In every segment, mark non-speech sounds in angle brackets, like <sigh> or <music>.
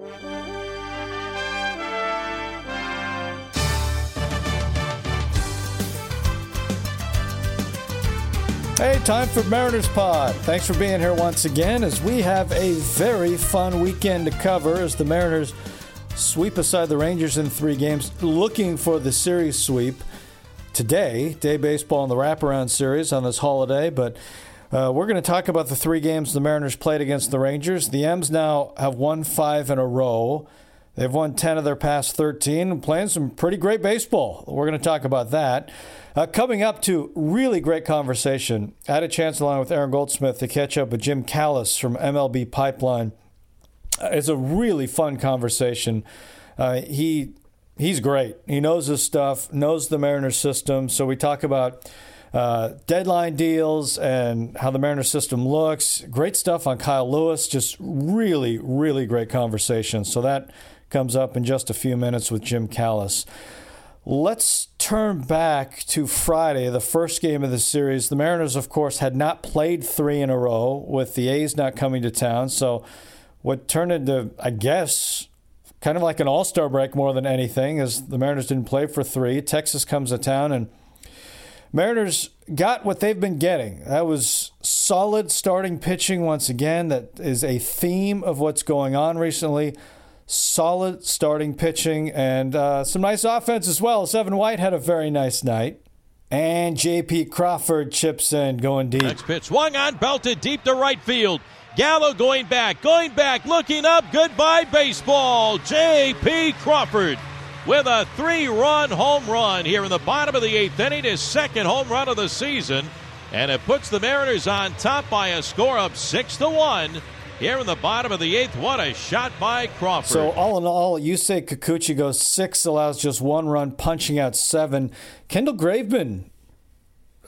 Hey, time for Mariners Pod. Thanks for being here once again as we have a very fun weekend to cover as the Mariners sweep aside the Rangers in three games, looking for the series sweep today, day baseball in the wraparound series on this holiday. But uh, we're going to talk about the three games the Mariners played against the Rangers. The M's now have won five in a row. They've won 10 of their past 13 playing some pretty great baseball. We're going to talk about that. Uh, coming up to really great conversation. I had a chance along with Aaron Goldsmith to catch up with Jim Callis from MLB Pipeline. Uh, it's a really fun conversation. Uh, he he's great. He knows his stuff, knows the Mariners system. So we talk about uh, deadline deals and how the Mariners system looks. Great stuff on Kyle Lewis. Just really, really great conversation. So that comes up in just a few minutes with Jim Callis. Let's turn back to Friday, the first game of the series. The Mariners, of course, had not played three in a row with the A's not coming to town. So, what turned into, I guess, kind of like an all star break more than anything, is the Mariners didn't play for three. Texas comes to town, and Mariners got what they've been getting. That was solid starting pitching once again. That is a theme of what's going on recently solid starting pitching and uh, some nice offense as well. Evan White had a very nice night. And J.P. Crawford chips in, going deep. Next pitch swung on, belted deep to right field. Gallo going back, going back, looking up. Goodbye, baseball. J.P. Crawford with a three run home run here in the bottom of the eighth inning, his second home run of the season. And it puts the Mariners on top by a score of 6 to 1 here in the bottom of the eighth. What a shot by Crawford. So, all in all, you say Kikuchi goes six, allows just one run, punching out seven. Kendall Graveman,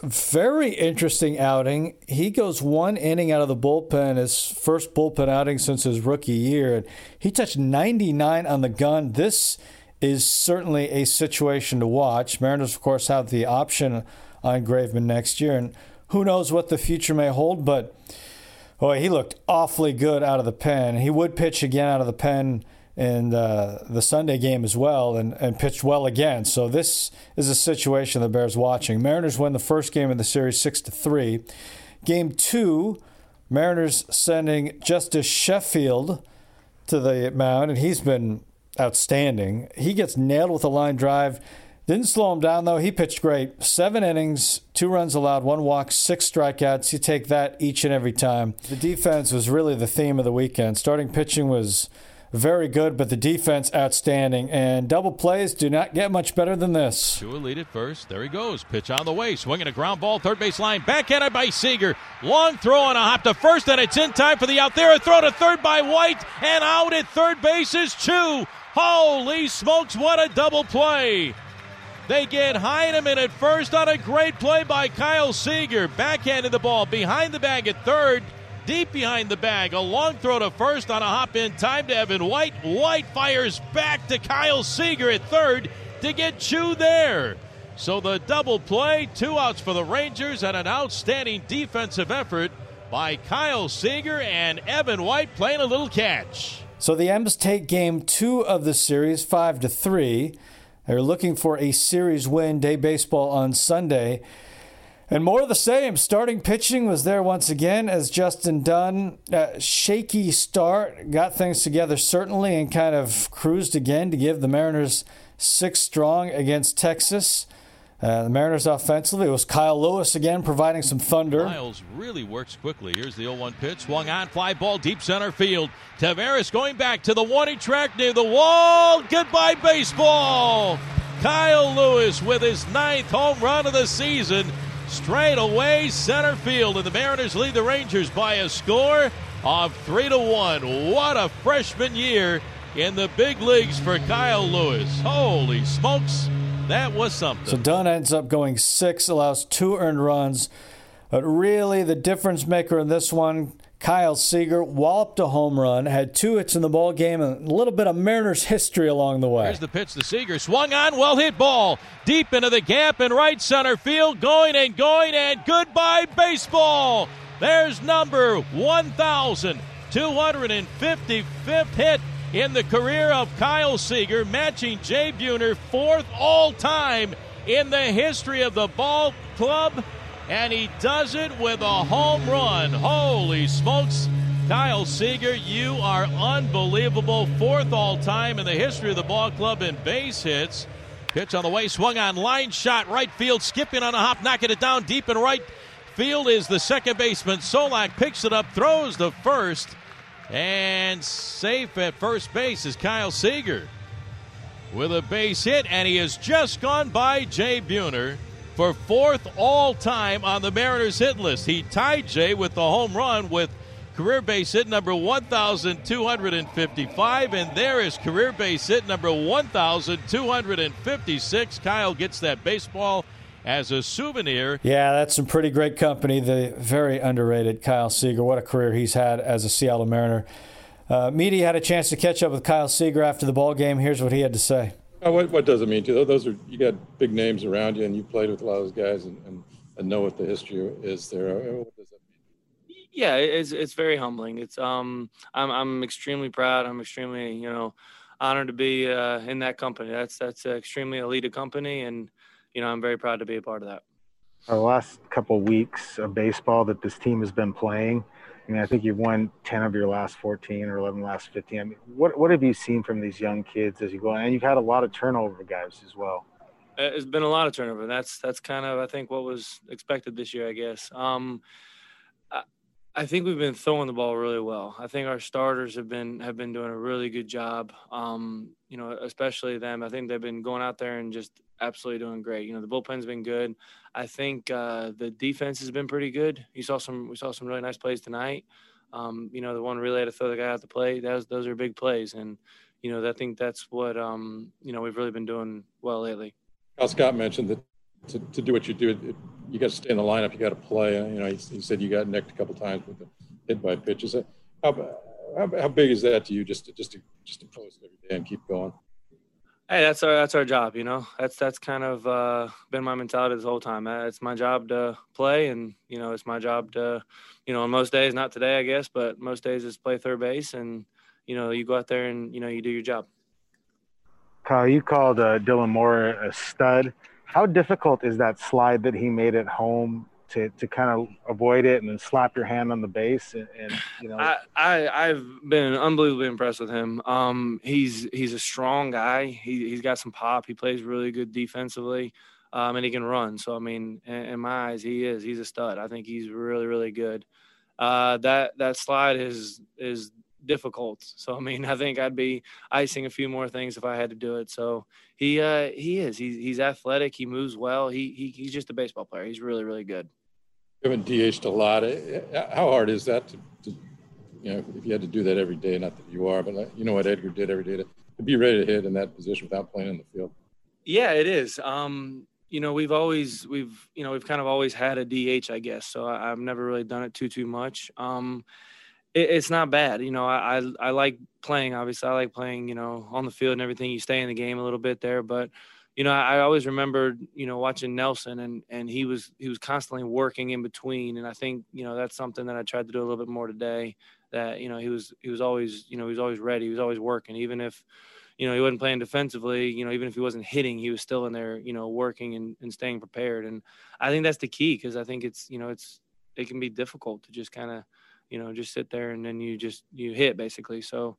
very interesting outing. He goes one inning out of the bullpen, his first bullpen outing since his rookie year. And he touched 99 on the gun. This is certainly a situation to watch. Mariners, of course, have the option on Graveman next year. And who knows what the future may hold, but Boy, he looked awfully good out of the pen. He would pitch again out of the pen in uh, the Sunday game as well and, and pitched well again. So this is a situation that bears watching. Mariners win the first game of the series 6 to 3. Game 2, Mariners sending Justice Sheffield to the mound and he's been outstanding. He gets nailed with a line drive didn't slow him down, though. He pitched great. Seven innings, two runs allowed, one walk, six strikeouts. You take that each and every time. The defense was really the theme of the weekend. Starting pitching was very good, but the defense outstanding. And double plays do not get much better than this. Two lead at first. There he goes. Pitch on the way. Swinging a ground ball, third base line. Backhanded by Seager. Long throw and a hop to first, and it's in time for the out there. A throw to third by White, and out at third base is Choo. Holy smokes, what a double play! They get Heineman at first on a great play by Kyle Seager. Backhanded the ball behind the bag at third, deep behind the bag. A long throw to first on a hop in time to Evan White. White fires back to Kyle Seager at third to get Choo there. So the double play, two outs for the Rangers, and an outstanding defensive effort by Kyle Seager and Evan White playing a little catch. So the M's take game two of the series, five to three. They're looking for a series win, day baseball on Sunday. And more of the same. Starting pitching was there once again as Justin Dunn. Uh, shaky start, got things together certainly, and kind of cruised again to give the Mariners six strong against Texas. Uh, the Mariners offensively, it was Kyle Lewis again providing some thunder. Miles really works quickly. Here's the 0 1 pitch. Swung on, fly ball, deep center field. Taveras going back to the warning track near the wall. Goodbye, baseball. Kyle Lewis with his ninth home run of the season. Straight away, center field. And the Mariners lead the Rangers by a score of 3 to 1. What a freshman year in the big leagues for Kyle Lewis. Holy smokes. That was something. So Dunn ends up going six, allows two earned runs. But really, the difference maker in this one, Kyle Seager walloped a home run, had two hits in the ball game, and a little bit of Mariners history along the way. Here's the pitch to Seager. Swung on, well hit ball. Deep into the gap in right center field. Going and going, and goodbye, baseball. There's number 1,255th hit in the career of Kyle Seager, matching Jay Buhner, fourth all time in the history of the ball club. And he does it with a home run. Holy smokes. Kyle Seager, you are unbelievable. Fourth all time in the history of the ball club in base hits. Pitch on the way, swung on line shot, right field, skipping on a hop, knocking it down deep in right field is the second baseman. Solak picks it up, throws the first, and safe at first base is Kyle Seager with a base hit, and he has just gone by Jay Buhner for fourth all time on the Mariners hit list. He tied Jay with the home run with career base hit number 1,255, and there is career base hit number 1,256. Kyle gets that baseball as a souvenir. Yeah, that's some pretty great company. The very underrated Kyle Seager. What a career he's had as a Seattle Mariner. Uh, Meaty had a chance to catch up with Kyle Seager after the ball game. Here's what he had to say. Uh, what, what does it mean to you? Those are you got big names around you, and you played with a lot of those guys, and, and, and know what the history is there. Uh, what does that mean? Yeah, it's it's very humbling. It's um, I'm I'm extremely proud. I'm extremely you know honored to be uh, in that company. That's that's an extremely elite company, and you know I'm very proud to be a part of that. The last couple of weeks of baseball that this team has been playing I mean, I think you've won 10 of your last 14 or 11 last 15. I mean, what, what have you seen from these young kids as you go? And you've had a lot of turnover guys as well. Uh, it's been a lot of turnover. That's, that's kind of, I think, what was expected this year, I guess. Um, I, think we've been throwing the ball really well. I think our starters have been have been doing a really good job. Um, you know, especially them. I think they've been going out there and just absolutely doing great. You know, the bullpen's been good. I think uh, the defense has been pretty good. You saw some we saw some really nice plays tonight. Um, you know, the one relay to throw the guy out the play, was, those are big plays. And, you know, I think that's what, um, you know, we've really been doing well lately. Al Scott mentioned that to, to do what you do, it, you got to stay in the lineup. You got to play. You know, he, he, said you got nicked a couple times with the hit by pitches. How, how, how big is that to you just to, just to, just to post every day and keep going? hey, that's our that's our job. You know, that's that's kind of uh, been my mentality this whole time. Uh, it's my job to play, and you know, it's my job to, you know, on most days, not today, I guess, but most days is play third base, and you know, you go out there and you know, you do your job. Kyle, you called uh, Dylan Moore a stud. How difficult is that slide that he made at home to, to kind of avoid it and then slap your hand on the base and, and you know? I, I have been unbelievably impressed with him. Um he's he's a strong guy. He, he's got some pop. He plays really good defensively um and he can run. So i mean in, in my eyes he is he's a stud. I think he's really really good. Uh that that slide is is difficult. So I mean, I think I'd be icing a few more things if I had to do it. So he uh, he is he's he's athletic. He moves well. He, he he's just a baseball player. He's really really good. You haven't DH'd a lot. Eh, eh, how hard is that to, to, you know, if you had to do that every day? Not that you are, but you know what Edgar did every day to, to be ready to hit in that position without playing in the field. Yeah, it is. Um, you know, we've always we've you know we've kind of always had a DH, I guess. So I, have never really done it too too much. Um, it, it's not bad. You know, I, I I like playing. Obviously, I like playing. You know, on the field and everything. You stay in the game a little bit there, but you know, I, always remembered, you know, watching Nelson and and he was he was constantly working in between, and I think you know that's something that I tried to do a little bit more today. That you know he was he was always you know he was always ready, he was always working, even if you know he wasn't playing defensively, you know even if he wasn't hitting, he was still in there, you know, working and, and staying prepared. And I think that's the key because I think it's you know it's it can be difficult to just kind of you know just sit there and then you just you hit basically. So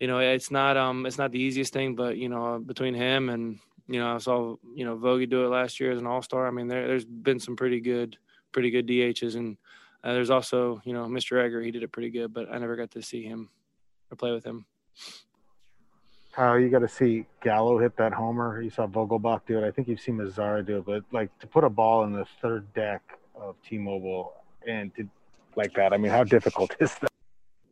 you know it's not um it's not the easiest thing, but you know between him and you know, I saw you know Vogie do it last year as an All Star. I mean, there, has been some pretty good, pretty good DHs, and uh, there's also you know Mr. Edgar. He did it pretty good, but I never got to see him or play with him. Kyle, you got to see Gallo hit that homer. You saw Vogelbach do it. I think you've seen Mazara do it, but like to put a ball in the third deck of T-Mobile and to like that. I mean, how difficult is that?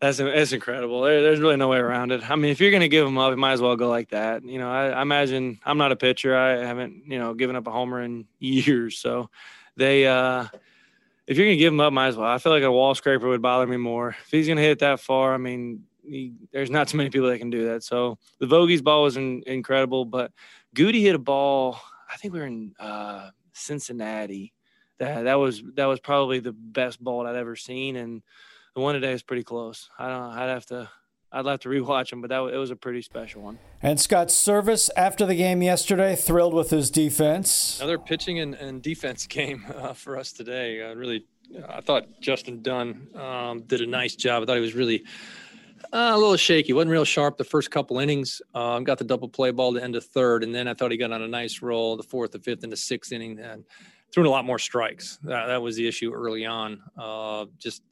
That's that's incredible. There, there's really no way around it. I mean, if you're going to give them up, you might as well go like that. You know, I, I, imagine I'm not a pitcher. I haven't, you know, given up a homer in <laughs> years. So they, uh, if you're going to give them up, might as well. I feel like a wall scraper would bother me more. If he's going to hit it that far, I mean, he, there's not too many people that can do that. So the Vogie's ball was in, incredible, but Goody hit a ball. I think we were in uh, Cincinnati. That that was that was probably the best ball I'd ever seen, and the one today is pretty close. I don't. I'd have to. I'd have to rewatch them, but that it was a pretty special one. And Scott Servais after the game yesterday, thrilled with his defense. Another pitching and, and defense <laughs> game uh, for us today. Uh, really, I thought Justin Dunn um, did a nice job. I thought he was really uh, a little shaky. wasn't real sharp the first couple innings. Um, got the double play ball to end of third, and then I thought he got on a nice roll the fourth, the fifth, and the sixth inning, and threw in a lot more strikes. That, that was the issue early on. Uh, just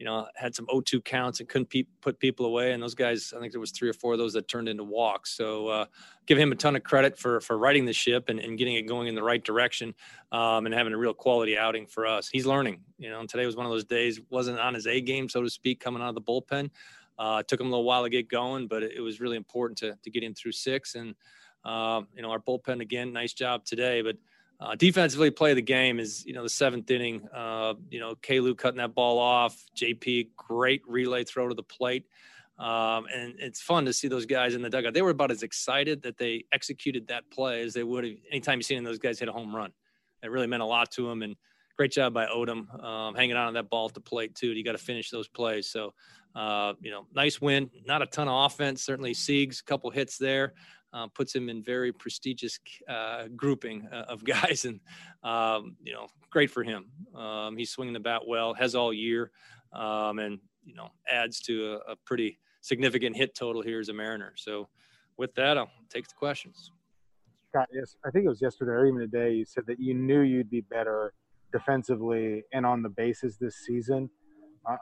you know, had some 0-2 counts and couldn't pe- put people away. And those guys, I think there was three or four of those that turned into walks. So uh, give him a ton of credit for for riding the ship and, and getting it going in the right direction um, and having a real quality outing for us. He's learning. You know, and today was one of those days. wasn't on his A game, so to speak, coming out of the bullpen. Uh, took him a little while to get going, but it, it was really important to to get him through six. And uh, you know, our bullpen again, nice job today, but uh, defensively, play the game is you know the seventh inning. Uh, you know, Kalu cutting that ball off. JP, great relay throw to the plate. Um, and it's fun to see those guys in the dugout. They were about as excited that they executed that play as they would have anytime you've seen those guys hit a home run. It really meant a lot to them. And great job by Odom um, hanging on that ball at the plate too. You got to finish those plays. So, uh, you know, nice win. Not a ton of offense. Certainly, Siegs, a couple hits there uh, puts him in very prestigious uh, grouping uh, of <laughs> guys, and um, you know, great for him. Um, he's swinging the bat well, has all year, um, and you know, adds to a, a, pretty significant hit total here as a Mariner. So, with that, I'll take the questions. Scott, yes, I think it was yesterday or even today. You said that you knew you'd be better defensively and on the bases this season.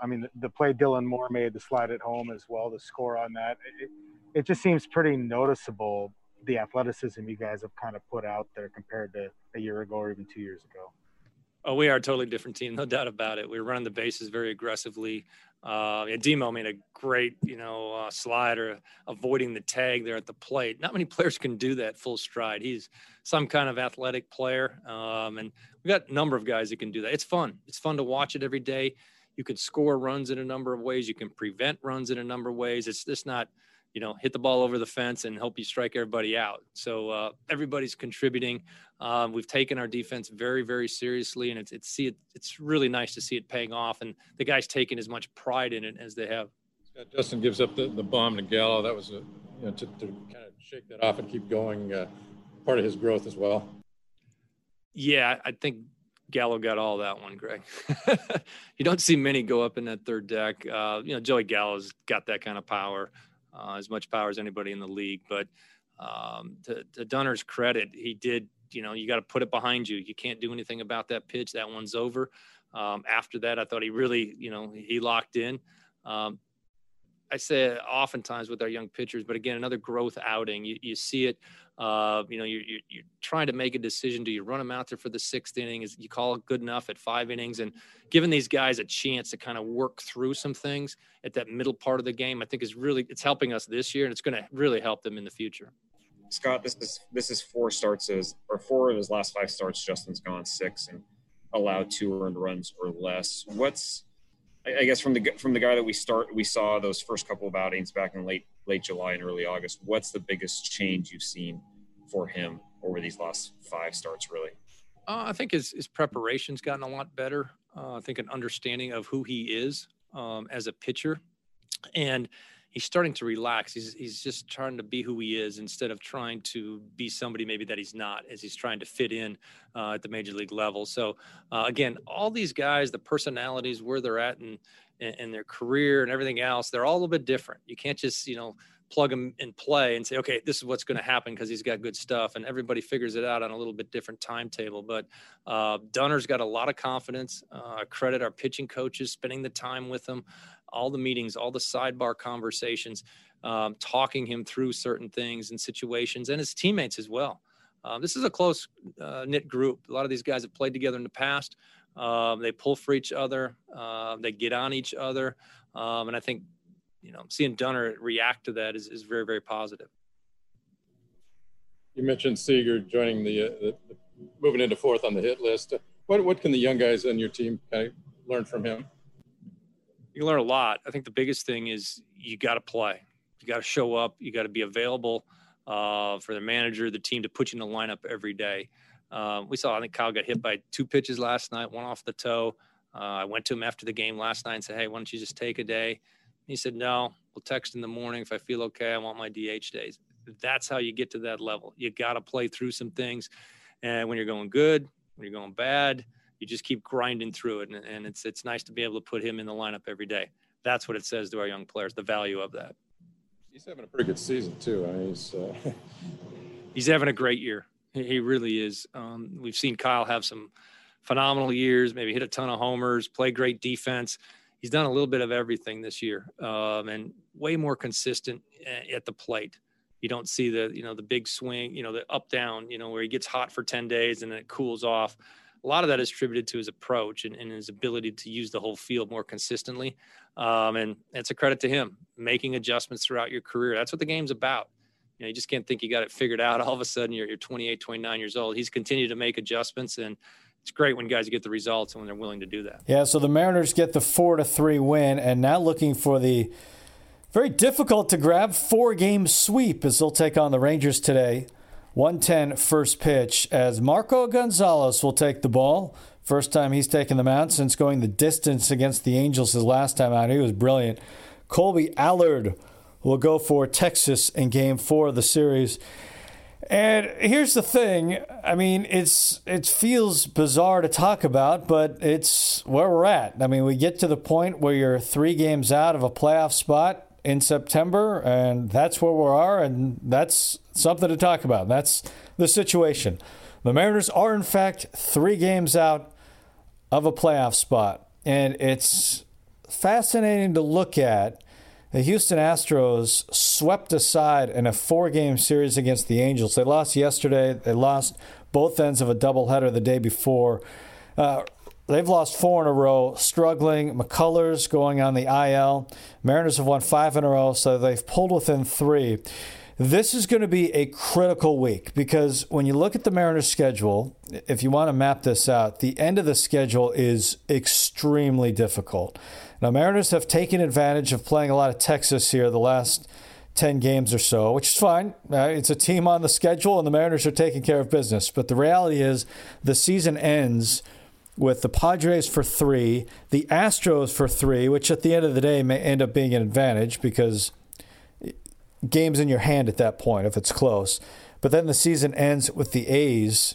I mean, the, play Dylan Moore made, the slide at home as well, the score on that. It, it just seems pretty noticeable the athleticism you guys have kind of put out there compared to a year ago or even two years ago. Oh, we are a totally different team, no doubt about it. We're running the bases very aggressively. Uh, yeah, Demo made a great, you know, uh, slider, avoiding the tag there at the plate. Not many <laughs> players can do that full stride. He's some kind of athletic player, um, and we've got a number of guys that can do that. It's fun. It's fun to watch it every day. You can score runs in a number of ways. You can prevent runs in a number of ways. It's just not you know, hit the ball over the fence and help you strike everybody out. So uh, everybody's contributing. Um, we've taken our defense very, very seriously, and it's it's see it, it's really nice to see it paying off, and the guys taking as much pride in it as they have. Justin gives up the, the bomb to Gallo. That was a you know to, to kind of shake that off and keep going. Uh, part of his growth as well. Yeah, I think Gallo got all that one, Greg. <laughs> you don't see many go up in that third deck. Uh, you know, Joey Gallo's got that kind of power uh, as much power as anybody in the league. But um, to, to Dunner's credit, he did. You know, you got to put it behind you. You can't do anything about that pitch. That one's over. Um, after that, I thought he really, you know, he locked in. Um, I say oftentimes with our young pitchers, but again, another growth outing. You, you see it. Uh, you know, you're, you're, you're, trying to make a decision. Do you run them out there for the sixth inning? Is you call it good enough at five innings? And giving these guys a chance to kind of work through some things at that middle part of the game, I think is really it's helping us this year, and it's going to really help them in the future. Scott, this is this is four starts as or four of his last five starts. Justin's gone six and allowed two earned runs or less. What's I guess from the from the guy that we start we saw those first couple of outings back in late late July and early August. What's the biggest change you've seen for him over these last five starts? Really, uh, I think his his preparation's gotten a lot better. Uh, I think an understanding of who he is um, as a pitcher, and he's starting to relax. He's he's just trying to be who he is instead of trying to be somebody maybe that he's not, as he's trying to fit in uh, at the major league level. So uh, again, all these guys, the personalities, where they're at, and in their career and everything else, they're all a little bit different. You can't just you know plug him and play and say, okay, this is what's going to happen because he's got good stuff, and everybody figures it out on a little bit different timetable. But uh, Dunner's got a lot of confidence. Uh, credit our pitching coaches spending the time with him all the meetings, all the sidebar conversations, um, talking him through certain things and situations, and his teammates as well. Um, this is a close uh, knit group. A lot of these guys have played together in the past. Um, they pull for each other. Uh, they get on each other, um, and I think you know seeing Dunner react to that is, is very very positive. You mentioned Seager joining the, uh, the, moving into fourth on the hit list. What what can the young guys on your team kind of learn from him? You learn a lot. I think the biggest thing is you got to play. You got to show up. You got to be available uh, for the manager, the team to put you in the lineup every day. Uh, we saw, I think Kyle got hit by two pitches last night, one off the toe. Uh, I went to him after the game last night and said, Hey, why don't you just take a day? he said, No, we'll text in the morning if I feel okay. I want my DH days. That's how you get to that level. You got to play through some things, and when you're going good, when you're going bad, you just keep grinding through it. And, and it's it's nice to be able to put him in the lineup every day. That's what it says to our young players. The value of that. He's having a pretty good season too. I mean, he's uh... <laughs> he's having a great year. He really is. Um, we've seen Kyle have some phenomenal years, maybe hit a ton of homers, play great defense. He's done a little bit of everything this year, um, and way more consistent at the plate. You don't see the you know the big swing, you know the up down, you know where he gets hot for ten days and then it cools off. A lot of that is attributed to his approach and, and his ability to use the whole field more consistently. Um, and it's a credit to him making adjustments throughout your career. That's what the game's about. You know, you just can't think you got it figured out. <laughs> All of a sudden, you're, you're 28, 29 years old. He's continued to make adjustments, and it's great when guys get the results and when they're willing to do that. Yeah. So the Mariners get the four to three win, and now looking for the very difficult to grab four game sweep as they'll take on the Rangers today. 110 first pitch as Marco Gonzalez will take the ball. First time he's taken the mound since going the distance against the Angels his last time out. He was brilliant. Kolby Allard will go for Texas in game four of the series. And here's the thing. I mean, it's it feels bizarre to talk about, but it's where we're at. I mean, we get to the point where you're three games out of a playoff spot in September, and that's where we are, and that's something to talk about. That's the situation. The Mariners are, in fact, three games out of a playoff spot, and it's fascinating to look at the Houston Astros swept aside in a four game series against the Angels. They lost yesterday. They lost both ends of a doubleheader the day before. Uh, they've lost four in a row, struggling. McCullers going on the IL. Mariners have won five in a row, so they've pulled within three. This is going to be a critical week because when you look at the Mariners' schedule, if you want to map this out, the end of the schedule is extremely difficult. Now, Mariners have taken advantage of playing a lot of Texas here the last 10 games or so, which is fine. Uh, it's a team on the schedule, and the Mariners are taking care of business. But the reality is, the season ends with the Padres for three, the Astros for three, which at the end of the day may end up being an advantage because game's in your hand at that point if it's close. But then the season ends with the A's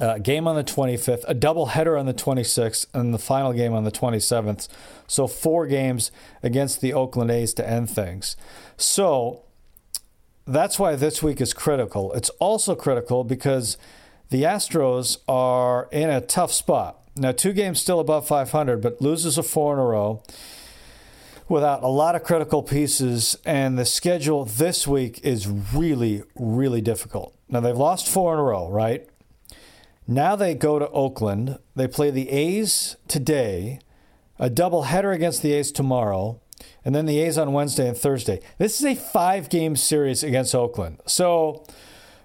uh, game on the 25th, a double header on the 26th, and the final game on the 27th. So four games against the Oakland A's to end things. So that's why this week is critical. It's also critical because the Astros are in a tough spot. Now, two games still above 500, but loses a four in a row without a lot of critical pieces, and the schedule this week is really, really difficult. Now, they've lost four in a row, right? Now they go to Oakland. They play the A's today, a double header against the A's tomorrow, and then the A's on Wednesday and Thursday. This is a five game series against Oakland. So,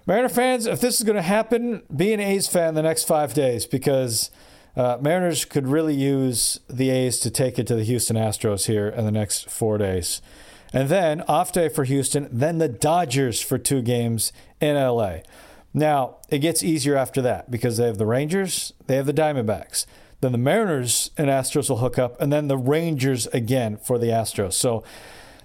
Mariner fans, if this is going to happen, be an A's fan the next five days because uh, Mariners could really use the A's to take it to the Houston Astros here in the next four days. And then off day for Houston, then the Dodgers for two games in LA. Now, it gets easier after that because they have the Rangers, they have the Diamondbacks. Then the Mariners and Astros will hook up, and then the Rangers again for the Astros. So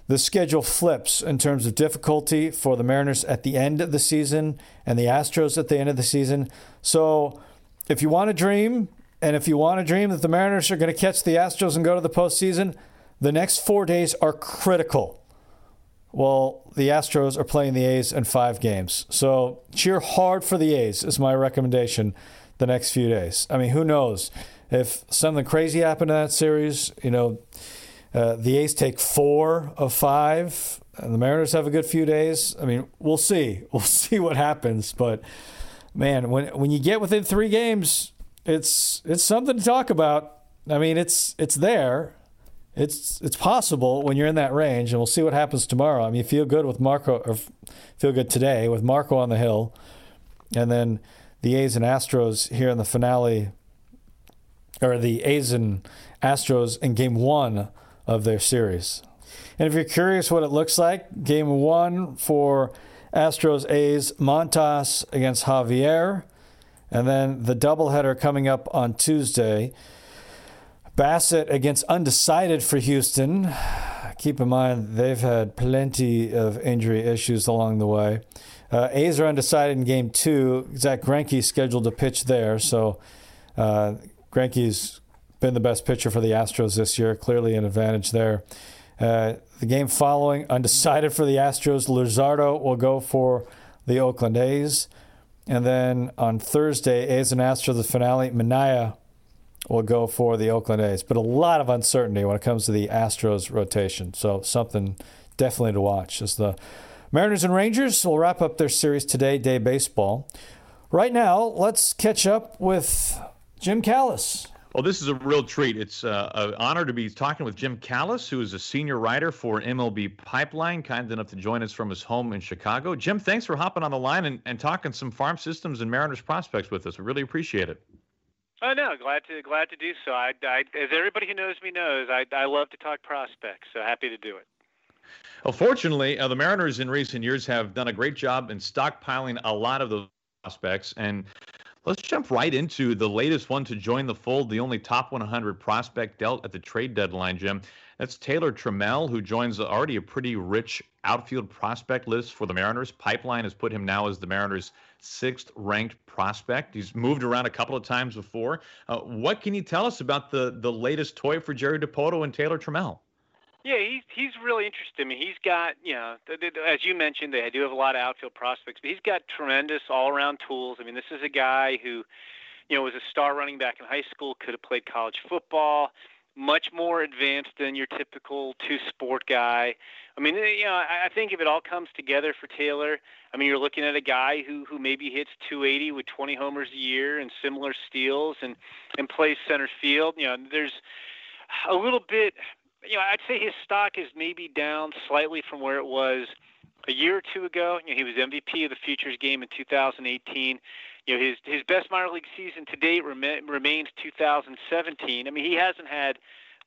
the schedule flips in terms of difficulty for the Mariners at the end of the season and the Astros at the end of the season. So if you want to dream, and if you want to dream that the Mariners are going to catch the Astros and go to the postseason, the next four days are critical well, the Astros are playing the A's in five games. So cheer hard for the A's, is my recommendation the next few days. I mean, who knows? If something crazy happened in that series, you know, uh, the A's take four of five, and the Mariners have a good few days. I mean, we'll see. <laughs> We'll see what happens. But man, when when you get within three games, it's it's something to talk about. I mean, it's it's there it's it's possible when you're in that range, and we'll see what happens tomorrow. I mean, feel good with Marco, or feel good today with Marco on the hill, and then the A's and Astros here in the finale, or the A's and Astros in Game One of their series. And if you're curious what it looks like, Game One for Astros A's Montas against Javier, and then the doubleheader coming up on Tuesday. Bassitt against undecided for Houston. keep in mind they've had plenty of injury issues along the way. Uh, A's are undecided in game two. Zack Greinke scheduled to pitch there, so uh, Greinke's been the best pitcher for the Astros this year, clearly an advantage there. Uh, the game following, undecided for the Astros. Luzardo will go for the Oakland A's. And then on Thursday, A's and Astros, the finale, Manaea will go for the Oakland A's. But a lot of uncertainty when it comes to the Astros rotation. So something definitely to watch as the Mariners and Rangers will wrap up their series today, day baseball. Right now, let's catch up with Jim Callis. Well, this is a real treat. It's uh, an honor to be talking with Jim Callis, who is a senior writer for MLB Pipeline, kind enough to join us from his home in Chicago. Jim, thanks for hopping on the line and, and talking some farm systems and Mariners prospects with us. We really appreciate it. Oh no, glad to glad to do so. I, I, as everybody who knows me knows, I, I love to talk prospects. So happy to do it. Well, fortunately, uh, the Mariners in recent years have done a great job in stockpiling a lot of those prospects. And let's jump right into the latest one to join the fold, the only top 100 prospect dealt at the trade deadline, Jim. That's Taylor Trammell, who joins already a pretty rich outfield prospect list for the Mariners. Pipeline has put him now as the Mariners' sixth ranked prospect. He's moved around a couple of times before. Uh, what can you tell us about the, the latest toy for Jerry Dipoto and Taylor Trammell? Yeah, he's he's really interesting. I mean, he's got you know, as you mentioned, they do have a lot of outfield prospects, but he's got tremendous all-around tools. I mean, this is a guy who, you know, was a star running back in high school, could have played college football, much more advanced than your typical two-sport guy. I mean, you know, I think if it all comes together for Taylor, I mean, you're looking at a guy who who maybe hits 280 with 20 homers a year and similar steals and and plays center field. You know, there's a little bit you know, I'd say his stock is maybe down slightly from where it was a year or two ago. You know, he was MVP of the Futures game in 2018. You know, his his best minor league season to date rem- remains 2017. I mean, he hasn't had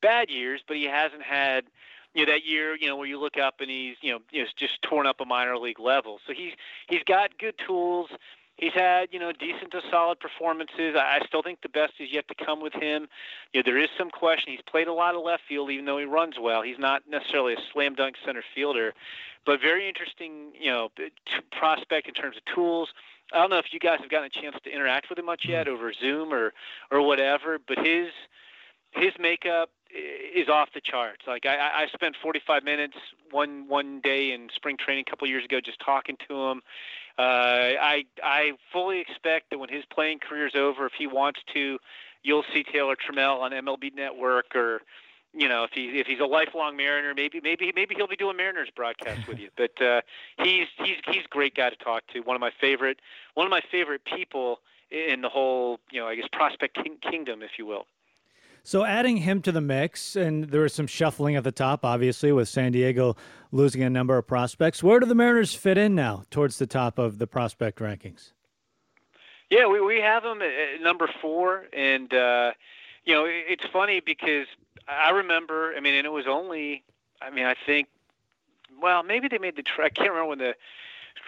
bad years, but he hasn't had you know that year you know where you look up and he's you know, you know just torn up a minor league level. So he's he's got good tools he's had you know decent to solid performances. I still think the best is yet to come with him. You know, there is some question. He's played a lot of left field, even though he runs well. He's not necessarily a slam dunk center fielder, but very interesting. You know, prospect in terms of tools. I don't know if you guys have gotten a chance to interact with him much yet mm. over Zoom or or whatever, but his his makeup is off the charts. Like I, I spent 45 minutes one one day in spring training a couple years ago just talking to him. Uh, I I fully expect that when his playing career is over, if he wants to, you'll see Taylor Trammell on MLB Network or you know, if he if he's a lifelong Mariner, maybe maybe maybe he'll be doing Mariners broadcast with you. <laughs> But uh, he's he's he's a great guy to talk to. One of my favorite one of my favorite people in the whole you know I guess prospect king, kingdom, if you will. So adding him to the mix, and there was some shuffling at the top, obviously, with San Diego losing a number of prospects. Where do the Mariners fit in now towards the top of the prospect rankings? Yeah, we, we have them at number four, and uh, you know it's funny because I remember. I mean, and it was only. I mean, I think. Well, maybe they made the. Tra- I can't remember when the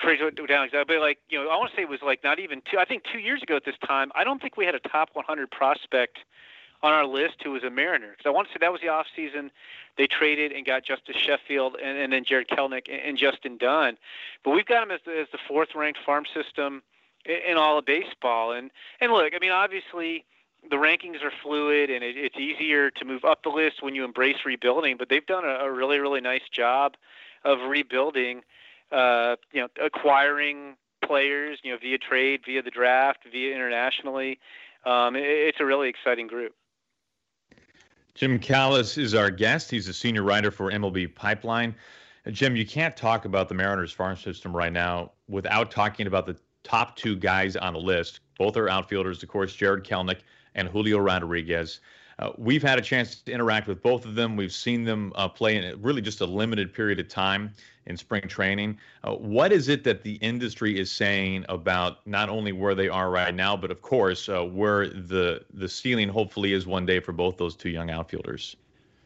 trades went down but like you know, I want to say it was like not even two. I think two years ago at this time, I don't think we had a top 100 prospect on our list who was a Mariner. Because I want to say that was the off season they traded and got Justice Sheffield and, and then Jared Kelenic and, and Justin Dunn. But we've got him as the, as the fourth ranked farm system in, in all of baseball. And and look, I mean, obviously the rankings are fluid and it, it's easier to move up the list when you embrace rebuilding. But they've done a, a really really nice job of rebuilding. Uh, you know, acquiring players, you know, via trade, via the draft, via internationally. Um, it, it's a really exciting group. Jim Callis is our guest. He's a senior writer for MLB Pipeline. Uh, Jim, you can't talk about the Mariners farm system right now without talking about the top two guys on the list. Both are outfielders, of course, Jared Kelenic and Julio Rodriguez. Uh, we've had a chance to interact with both of them. We've seen them uh, play in really just a limited period of time in spring training. Uh, what is it that the industry is saying about not only where they are right now, but of course uh, where the the ceiling hopefully is one day for both those two young outfielders?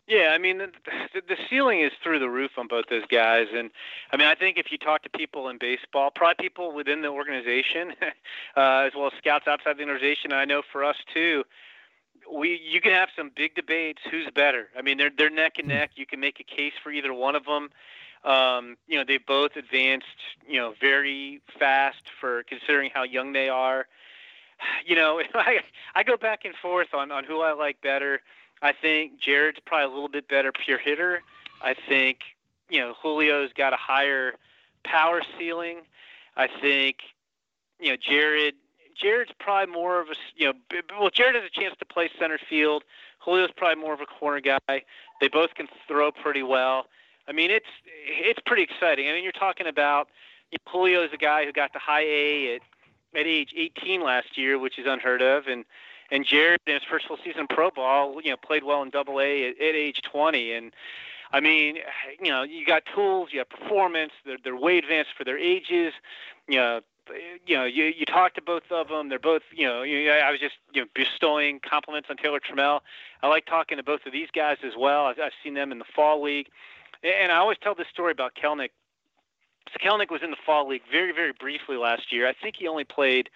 Yeah, I mean the, the ceiling is through the roof on both those guys, and I mean I think if you talk to people in baseball, probably people within the organization, <laughs> uh, as well as scouts outside the organization, I know for us too, we you can have some big debates. Who's better? I mean, they're they're neck and neck. You can make a case for either one of them. Um, you know, they both advanced. You know, very fast for considering how young they are. <sighs> You know, <laughs> I I go back and forth on on who I like better. I think Jared's probably a little bit better pure hitter. I think you know Julio's got a higher power ceiling. I think you know Jared Jared's probably more of a you know well Jared has a chance to play center field. Julio's probably more of a corner guy. They both can throw pretty well. I mean it's it's pretty exciting. I mean you're talking about you know, Julio's a guy who got the high A at at age 18 last year, which is unheard of, and and Jared in his first full season pro ball, you know, played well in Double A at, at age 20, and I mean, you know, you got tools, you have performance. They're they're way advanced for their ages. You know, you know, you you talk to both of them. They're both, you know, you, I was just you know bestowing compliments on Taylor Trammell. I like talking to both of these guys as well. I've, I've seen them in the fall league, and I always tell this story about Kelenic. So Kelenic was in the fall league very very briefly last year. I think he only played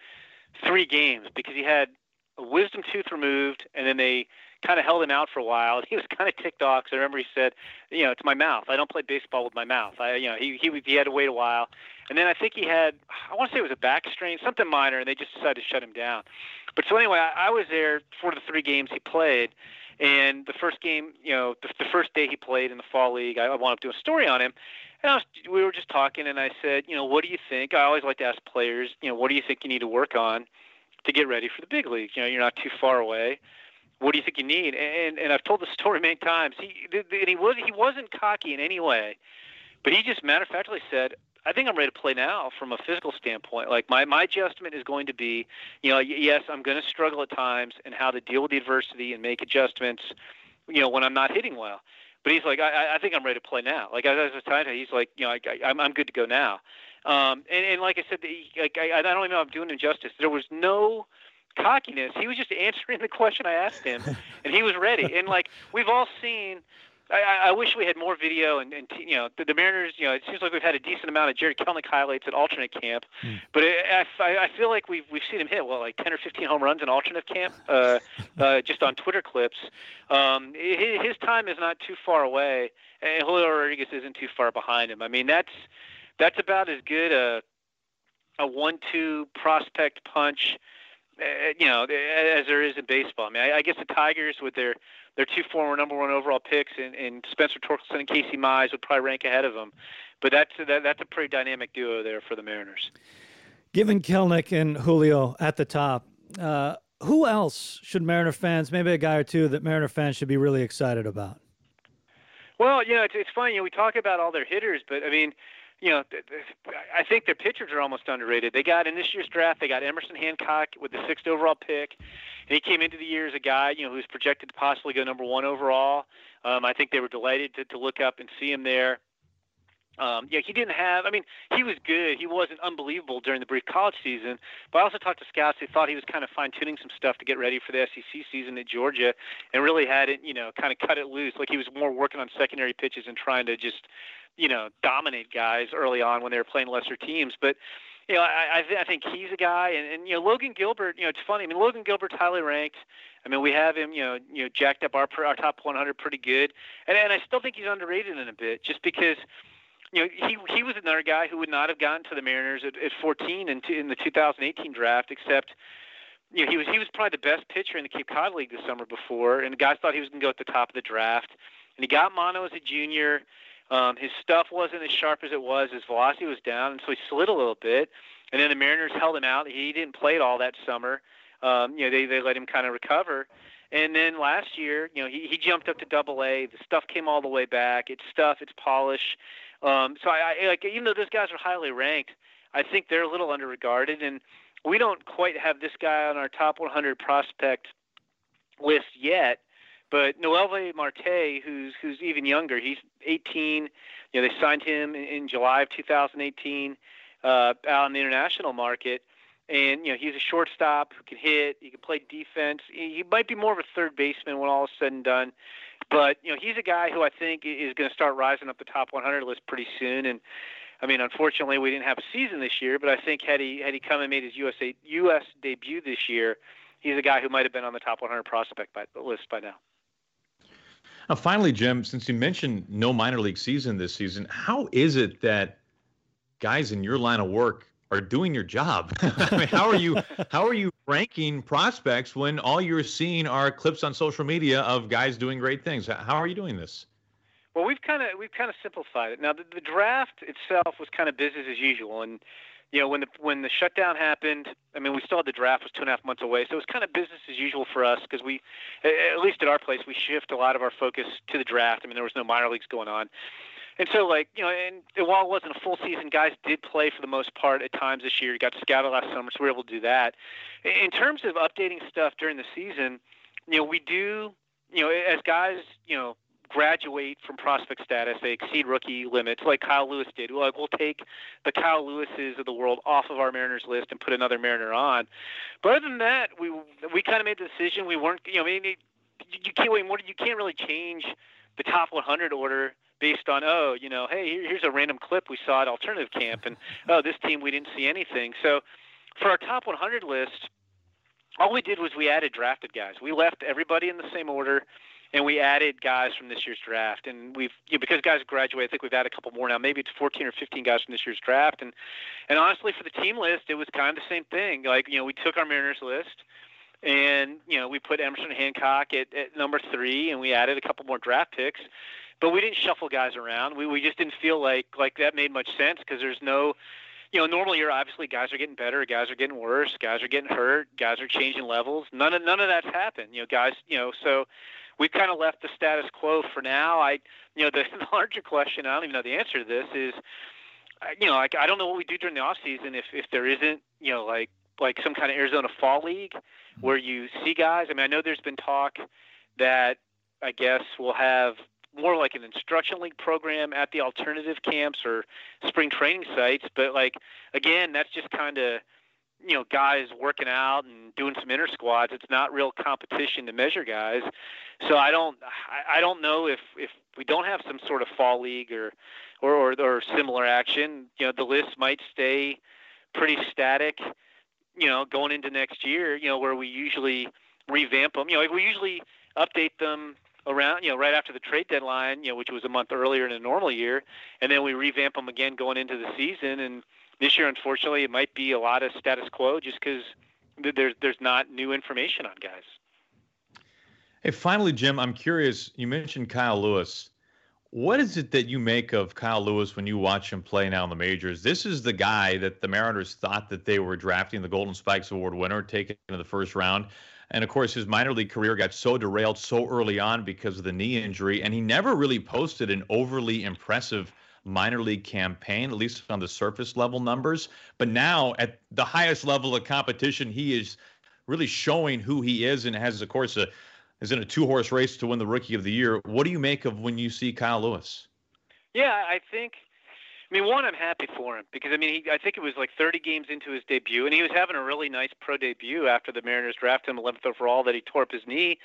three games because he had a wisdom tooth removed, and then they kind of held him out for a while. <laughs> He was kind of ticked off because I remember he said, you know, it's my mouth. I don't play baseball with my mouth. I, you know, he he he had to wait a while, and then I think he had, I want to say it was a back strain, something minor, and they just decided to shut him down. But so anyway, I, I was there for the three games he played, and the first game, you know, the, the first day he played in the fall league, I, I wound up doing a story on him. And I was, we were just talking, and I said, you know, what do you think? I always like to ask players, you know, what do you think you need to work on to get ready for the big leagues? You know, you're not too far away what do you think you need? And and I've told the <laughs> story many times. He and he was he wasn't cocky in any way, but he just matter of factly said, I think I'm ready to play now from a physical standpoint. Like my my adjustment is going to be, you know, yes, I'm going to struggle at times and how to deal with the adversity and make adjustments, you know, when I'm not hitting well. But he's like, I, I think I'm ready to play now. Like as I was him, he's like, you know, I, I, I'm I'm good to go now. Um, and, and like I said, like I, I don't even know if I'm doing injustice. There was no cockiness. He was just <laughs> answering the question I asked him, and he was ready. And like we've all seen. I, I wish we had more video, and, and you know the, the Mariners. You know, it seems like we've had a decent amount of Jared Kelenic highlights at alternate camp, mm. but it, I, I feel like we've we've seen him hit well like ten or fifteen home runs in alternate camp, uh, <laughs> uh, just on Twitter clips. Um, his, his time is not too far away, and Julio Rodriguez isn't too far behind him. I mean, that's that's about as good a a one-two prospect punch uh, you know, as there is in baseball. I mean, I, I guess the Tigers with their their two former number one overall picks and, in Spencer Torkelson and Casey Mize would probably rank ahead of them. But that's that, that's a pretty dynamic duo there for the Mariners. Given Kelenic and Julio at the top, uh, who else should Mariner fans, maybe a guy or two that Mariner fans should be really excited about? Well, you know, it's, it's funny. You know, we talk about all their hitters, but I mean, you know, I think their pitchers are almost underrated. They got in this year's draft, they got Emerson Hancock with the sixth overall pick, and he came into the year as a guy, you know, who's projected to possibly go number one overall. Um, I think they were delighted to, to look up and see him there. Um, yeah, he didn't have. I mean, he was good. He wasn't unbelievable during the brief college season. But I also talked to scouts who thought he was kind of fine tuning some stuff to get ready for the SEC season at Georgia, and really hadn't, you know, kind of cut it loose. Like he was more working on secondary pitches and trying to just you know, dominate guys early on when they were playing lesser teams. But you know, I, I, th- I think he's a guy, and, and you know, Logan Gilbert. You know, it's funny. I mean, Logan Gilbert's highly ranked. I mean, we have him, you know, you know, jacked up our our top 100 pretty good, and and I still think he's underrated in a bit, just because. You know, he he was another guy who would not have gotten to the Mariners at, at 14 in, in the 2018 draft, except you know, he was he was probably the best pitcher in the Cape Cod League this summer before, and the guys thought he was going to go at the top of the draft. And he got mono as a junior. Um, his stuff wasn't as sharp as it was. His velocity was down, and so he slid a little bit. And then the Mariners held him out. He didn't play it all that summer. Um, you know, they they let him kind of recover. And then last year, you know, he, he jumped up to Double A. The stuff came all the way back. It's stuff. It's polish. Um, so I, I like even though those guys are highly ranked, I think they're a little underregarded, and we don't quite have this guy on our top 100 prospect list yet. But Noelvi Marte, who's who's even younger, he's 18. You know, they signed him in, in July of 2018 uh, out on the international market, and you know he's a shortstop who can hit. He can play defense. He, he might be more of a third baseman when all is said and done. But you know, he's a guy who I think is going to start rising up the top 100 list pretty soon. And I mean, unfortunately, we didn't have a season this year. But I think had he had he come and made his USA U.S. debut this year, he's a guy who might have been on the top 100 prospect by, list by now. Now, finally, Jim, since you mentioned no minor league season this season, how is it that guys in your line of work are doing your job? <laughs> I mean, <laughs> how are you how are you ranking prospects when all you're seeing are clips on social media of guys doing great things? How are you doing this? Well, we've kind of we've kind of simplified it. Now, the, the draft itself was kind of business as usual, and you know, when the when the shutdown happened, I mean, we still had the draft was two and a half months away, so it was kind of business as usual for us because we, at least at our place, we shift a lot of our focus to the draft. I mean, there was no minor leagues going on, and so like you know, and while it wasn't a full season, guys did play for the most part at times this year. got scouted last summer, so we were able to do that. In terms of updating stuff during the season, you know, we do, you know, as guys, you know graduate from prospect status, they exceed rookie limits, like Kyle Lewis did. Like we'll take the Kyle Lewises of the world off of our Mariners list and put another Mariner on. But other than that, we we kind of made the decision. We weren't, you know, I mean, you can't you can't really change the top 100 order based on oh, you know, hey, here's a random clip we saw at alternative camp, and oh, this team we didn't see anything. So for our top 100 list. All we did was we added drafted guys. We left everybody in the same order and we added guys from this year's draft. And we've you know, because guys graduate, I think we've added a couple more now. Maybe it's 14 or 15 guys from this year's draft. And and honestly, for the team list, it was kind of the same thing. Like you know, we took our Mariners list. And you know we put Emerson Hancock at, at number three, and we added a couple more draft picks, but we didn't shuffle guys around. We we just didn't feel like like that made much sense because there's no you know, normally you're obviously guys are getting better, guys are getting worse, guys are getting hurt, guys are changing levels. None of none of that's happened. You know, guys, you know, so we've kind of left the status quo for now. I, you know, the, <laughs> the larger question, I don't even know the answer to this is, you know, like I don't know what we do during the off season if if there isn't, you know, like like some kind of Arizona Fall League where you see guys. I mean, I know there's been talk that I guess we'll have more like an instruction league program at the alternative camps or spring training sites, but like again, that's just kind of you know guys working out and doing some inner squads. It's not real competition to measure guys. So I don't I, I don't know if if we don't have some sort of fall league or or or, or similar action, you know, the list might stay pretty static. You know, going into next year, you know, where we usually revamp them. You know, we usually update them around, you know, right after the trade deadline, you know, which was a month earlier in a normal year, and then we revamp them again going into the season. And this year, unfortunately, it might be a lot of status quo just because there's there's not new information on guys. Hey, finally, Jim, I'm curious. You mentioned Kyle Lewis. What is it that you make of Kyle Lewis when you watch him play now in the majors? This is the guy that the Mariners thought that they were drafting the Golden Spikes Award winner, taken in the first round. And of course, his minor league career got so derailed so early on because of the knee injury, and he never really posted an overly impressive minor league campaign, at least on the surface level numbers. But now, at the highest level of competition, he is really showing who he is and has, of course, a is in a two horse race to win the Rookie of the Year. What do you make of when you see Kyle Lewis? Yeah, I think. I mean, one, I'm happy for him because I mean, he, I think it was like 30 games into his debut, and he was having a really nice pro debut after the Mariners drafted him 11th overall. That he tore up his knee,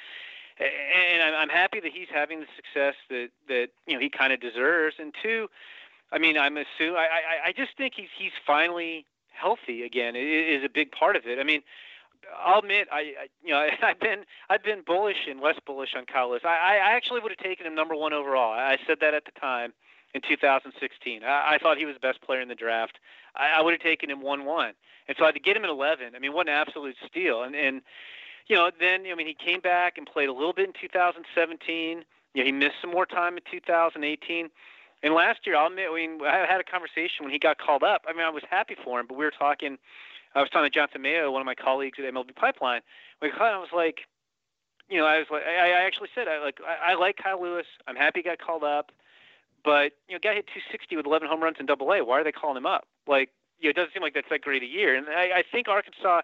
and I'm happy that he's having the success that that you know he kind of deserves. And two, I mean, I'm assuming I, I I just think he's he's finally healthy again. It is a big part of it. I mean, I'll admit, I, I you know <laughs> I've been I've been bullish and less bullish on Kyle Lewis. I, I actually would have taken him number one overall. I said that at the time in 2016. I, I thought he was the best player in the draft. I, I would have taken him one one, and so I had to get him at 11. I mean, what an absolute steal! And and you know then I mean he came back and played a little bit in 2017. You know, he missed some more time in 2018. And last year, I'll admit, I mean, I had a conversation when he got called up. I mean, I was happy for him, but we were talking I was talking to Jonathan Mayo, one of my colleagues at MLB Pipeline. We I was like, you know, I was like, I, I actually said, I like, I, I like Kyle Lewis. I'm happy he got called up, but you know, guy hit 260 with 11 home runs in Double A. Why are they calling him up? Like, you know, it doesn't seem like that's that great a year. And I, I think Arkansas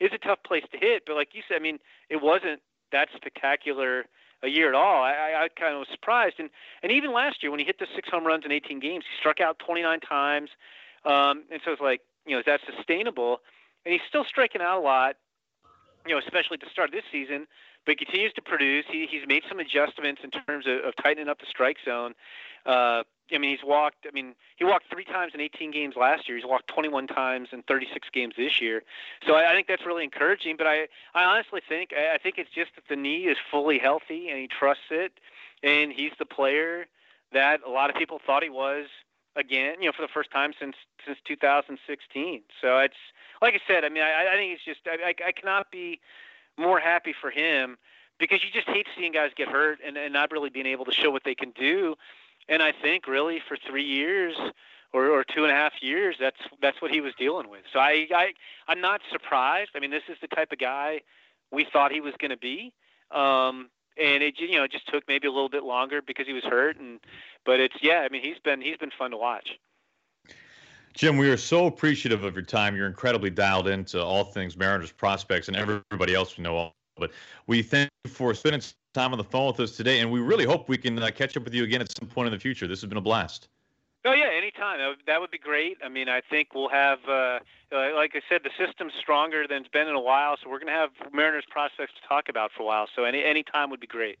is a tough place to hit, but like you said, I mean, it wasn't that spectacular a year at all. I, I, kind of was surprised, and and even last year when he hit the six home runs in 18 games, he struck out 29 times, um, and so it's like, you know, is that sustainable? And he's still striking out a lot. you know, especially to start this season. But he continues to produce. He, he's made some adjustments in terms of, of tightening up the strike zone. Uh, I mean, he's walked. I mean, he walked three times in 18 games last year. He's walked 21 times in 36 games this year. So I, I think that's really encouraging. But I, I honestly think, I, I think it's just that the knee is fully healthy and he trusts it, and he's the player that a lot of people thought he was again. You know, for the first time since since 2016. So it's like I said. I mean, I, I think it's just I, I, I cannot be more happy for him because you just hate seeing guys get hurt and, and not really being able to show what they can do and I think really for three years or, or two and a half years, that's that's what he was dealing with. So I, I I'm not surprised. I mean, this is the type of guy we thought he was going to be. Um, and it you know it just took maybe a little bit longer because he was hurt and but it's yeah I mean he's been he's been fun to watch. Jim, we are so appreciative of your time. You're incredibly dialed into all things Mariners prospects and everybody else we know. All. But we thank you for spending time on the phone with us today, and we really hope we can uh, catch up with you again at some point in the future. This has been a blast. Oh yeah, anytime. That would, that would be great. I mean, I think we'll have, uh, uh, like I said, the system's stronger than it's been in a while, so we're going to have Mariners prospects to talk about for a while. So any any time would be great.